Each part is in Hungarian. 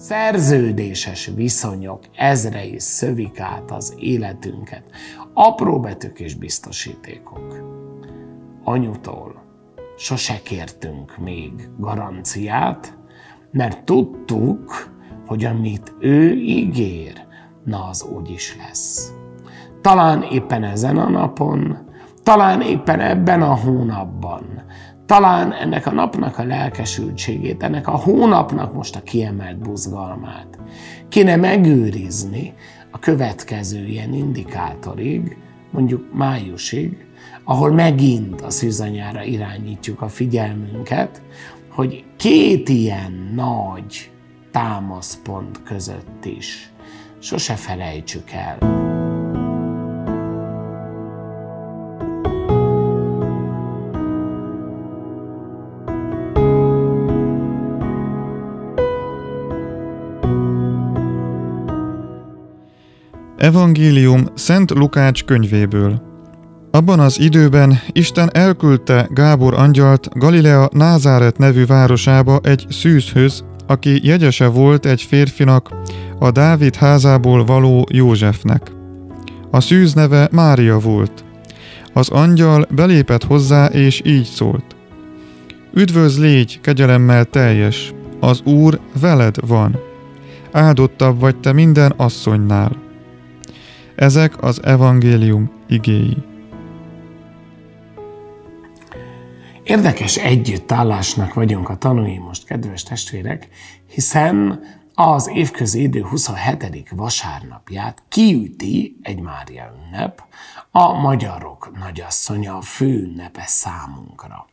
Szerződéses viszonyok ezrei szövik át az életünket. Apró betűk és biztosítékok. Anyutól sose kértünk még garanciát, mert tudtuk, hogy amit ő ígér, na az úgy is lesz. Talán éppen ezen a napon, talán éppen ebben a hónapban, talán ennek a napnak a lelkesültségét, ennek a hónapnak most a kiemelt buzgalmát kéne megőrizni a következő ilyen indikátorig, mondjuk májusig, ahol megint a szűzanyára irányítjuk a figyelmünket, hogy két ilyen nagy támaszpont között is sose felejtsük el. Evangélium Szent Lukács könyvéből. Abban az időben Isten elküldte Gábor angyalt Galilea Názáret nevű városába egy szűzhöz, aki jegyese volt egy férfinak, a Dávid házából való Józsefnek. A szűz neve Mária volt. Az angyal belépett hozzá, és így szólt. Üdvöz légy, kegyelemmel teljes, az Úr veled van. Áldottabb vagy te minden asszonynál. Ezek az evangélium igéi. Érdekes együttállásnak vagyunk a tanúi most, kedves testvérek, hiszen az évközi idő 27. vasárnapját kiüti egy Mária ünnep, a magyarok nagyasszonya, a fő ünnepe számunkra.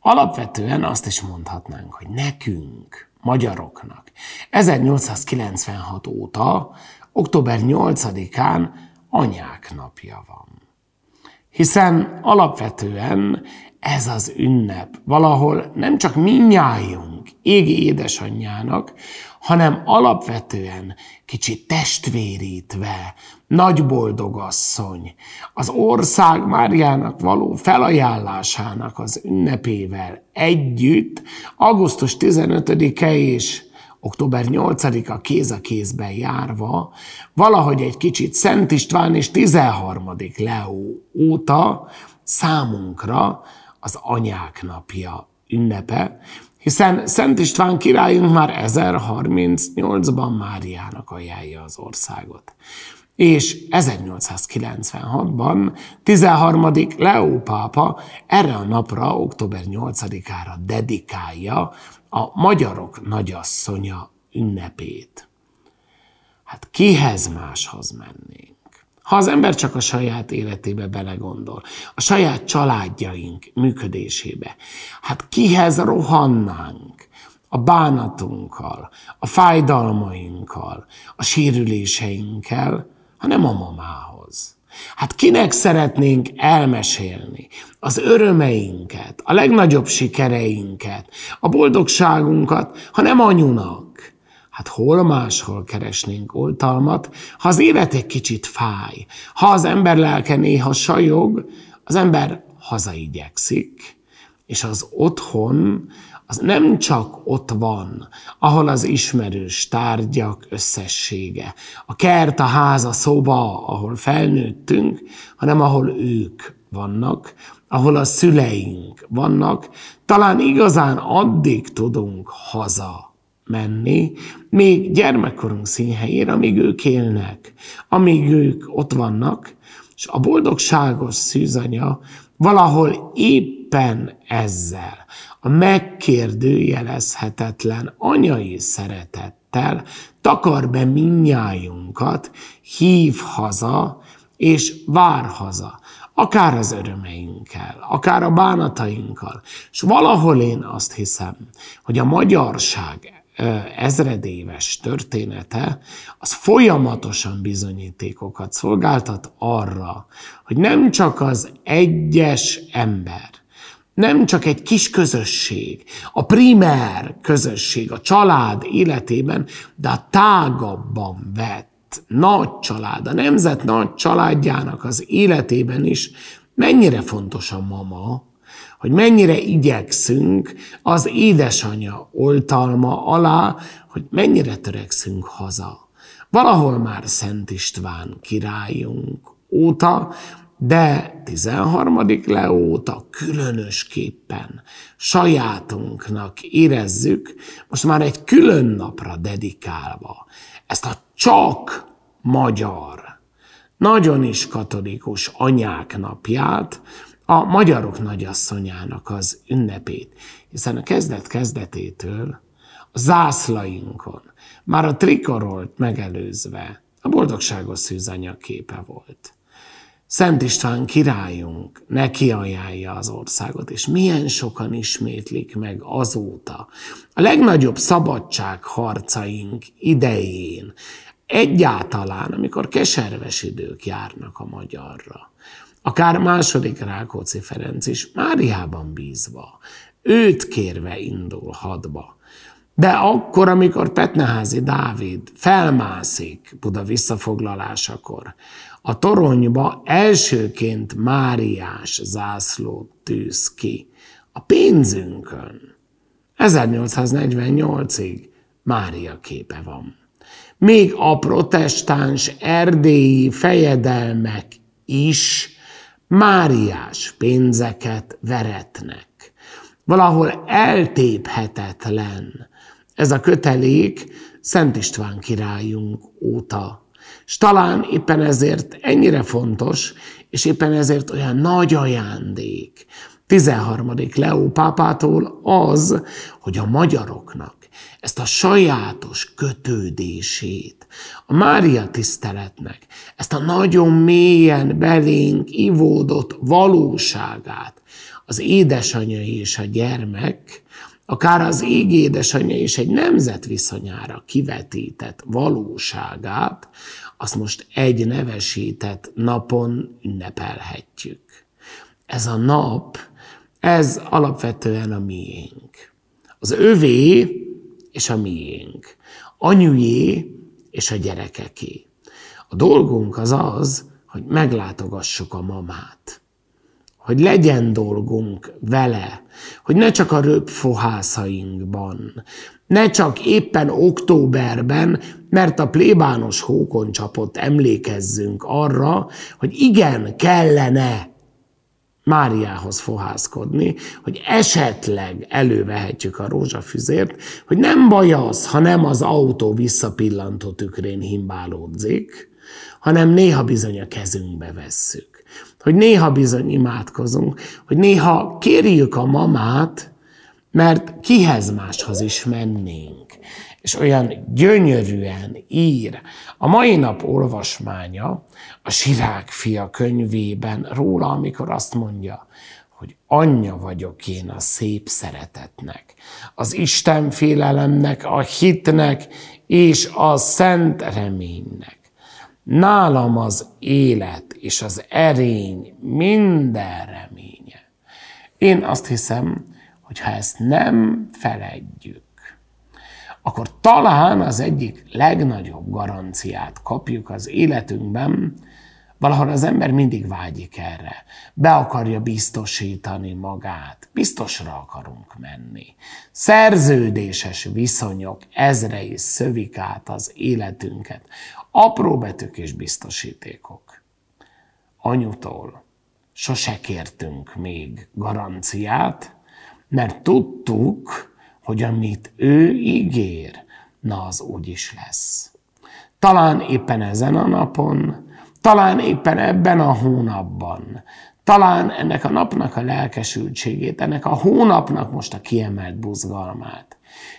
Alapvetően azt is mondhatnánk, hogy nekünk, magyaroknak 1896 óta október 8-án anyák napja van. Hiszen alapvetően ez az ünnep valahol nem csak minnyájunk égi édesanyjának, hanem alapvetően kicsit testvérítve, nagy boldogasszony, az ország Máriának való felajánlásának az ünnepével együtt, augusztus 15-e és október 8-a kéz a kézben járva, valahogy egy kicsit Szent István és 13. Leó óta számunkra az anyák napja ünnepe, hiszen Szent István királyunk már 1038-ban Máriának ajánlja az országot. És 1896-ban 13. Leó pápa erre a napra, október 8-ára dedikálja a magyarok nagyasszonya ünnepét. Hát kihez máshoz mennénk? Ha az ember csak a saját életébe belegondol, a saját családjaink működésébe, hát kihez rohannánk? A bánatunkkal, a fájdalmainkkal, a sérüléseinkkel, hanem a mamához. Hát kinek szeretnénk elmesélni? Az örömeinket, a legnagyobb sikereinket, a boldogságunkat, ha nem anyunak? Hát hol máshol keresnénk oltalmat, ha az élet egy kicsit fáj, ha az ember lelke néha sajog, az ember hazaigyekszik, és az otthon az nem csak ott van, ahol az ismerős tárgyak összessége, a kert, a ház, a szoba, ahol felnőttünk, hanem ahol ők vannak, ahol a szüleink vannak, talán igazán addig tudunk haza menni, még gyermekkorunk színhelyére, amíg ők élnek, amíg ők ott vannak, és a boldogságos szűzanya valahol éppen ezzel, a megkérdőjelezhetetlen anyai szeretettel takar be minnyájunkat, hív haza és vár haza, akár az örömeinkkel, akár a bánatainkkal. És valahol én azt hiszem, hogy a magyarság ezredéves története, az folyamatosan bizonyítékokat szolgáltat arra, hogy nem csak az egyes ember, nem csak egy kis közösség, a primer közösség, a család életében, de a tágabban vett nagy család, a nemzet nagy családjának az életében is mennyire fontos a mama, hogy mennyire igyekszünk az édesanyja oltalma alá, hogy mennyire törekszünk haza. Valahol már Szent István királyunk óta, de 13. Leóta különösképpen sajátunknak érezzük, most már egy külön napra dedikálva ezt a csak magyar, nagyon is katolikus anyák napját, a magyarok nagyasszonyának az ünnepét, hiszen a kezdet kezdetétől a zászlainkon, már a trikorolt megelőzve a boldogságos szűzanya képe volt. Szent István királyunk neki ajánlja az országot, és milyen sokan ismétlik meg azóta. A legnagyobb szabadságharcaink idején, egyáltalán, amikor keserves idők járnak a magyarra, akár második Rákóczi Ferenc is Máriában bízva, őt kérve indul hadba. De akkor, amikor Petneházi Dávid felmászik Buda visszafoglalásakor, a toronyba elsőként Máriás zászlót tűz ki a pénzünkön. 1848-ig Mária képe van. Még a protestáns erdélyi fejedelmek is Máriás pénzeket veretnek. Valahol eltéphetetlen ez a kötelék Szent István királyunk óta és talán éppen ezért ennyire fontos, és éppen ezért olyan nagy ajándék 13. Leó pápától az, hogy a magyaroknak ezt a sajátos kötődését, a Mária tiszteletnek, ezt a nagyon mélyen belénk ivódott valóságát, az édesanyja és a gyermek, akár az ég édesanyja és egy nemzet viszonyára kivetített valóságát, azt most egy nevesített napon ünnepelhetjük. Ez a nap, ez alapvetően a miénk. Az övé és a miénk. Anyujé és a gyerekeké. A dolgunk az az, hogy meglátogassuk a mamát. Hogy legyen dolgunk vele, hogy ne csak a röpfohászainkban, ne csak éppen októberben, mert a plébános hókon csapott emlékezzünk arra, hogy igen, kellene Máriához fohászkodni, hogy esetleg elővehetjük a rózsafüzért, hogy nem baj az, ha nem az autó visszapillantó tükrén himbálódzik, hanem néha bizony a kezünkbe vesszük. Hogy néha bizony imádkozunk, hogy néha kérjük a mamát, mert kihez máshoz is mennénk. És olyan gyönyörűen ír. A mai nap olvasmánya a Sirák fia könyvében róla, amikor azt mondja, hogy anyja vagyok én a szép szeretetnek, az Isten félelemnek, a hitnek és a szent reménynek. Nálam az élet és az erény minden reménye. Én azt hiszem, hogy ha ezt nem feledjük, akkor talán az egyik legnagyobb garanciát kapjuk az életünkben, valahol az ember mindig vágyik erre. Be akarja biztosítani magát, biztosra akarunk menni. Szerződéses viszonyok ezrei szövik át az életünket. Apró betűk és biztosítékok. Anyutól sose kértünk még garanciát, mert tudtuk, hogy amit ő ígér, na az úgy is lesz. Talán éppen ezen a napon, talán éppen ebben a hónapban, talán ennek a napnak a lelkesültségét, ennek a hónapnak most a kiemelt buzgalmát.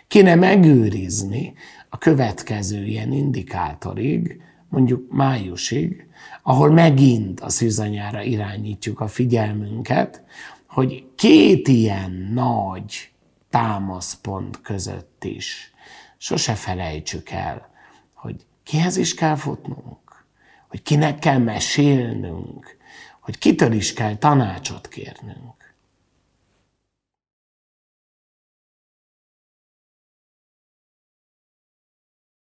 Kéne megőrizni a következő ilyen indikátorig, mondjuk májusig, ahol megint a szűzanyára irányítjuk a figyelmünket, hogy két ilyen nagy támaszpont között is sose felejtsük el, hogy kihez is kell futnunk, hogy kinek kell mesélnünk, hogy kitől is kell tanácsot kérnünk.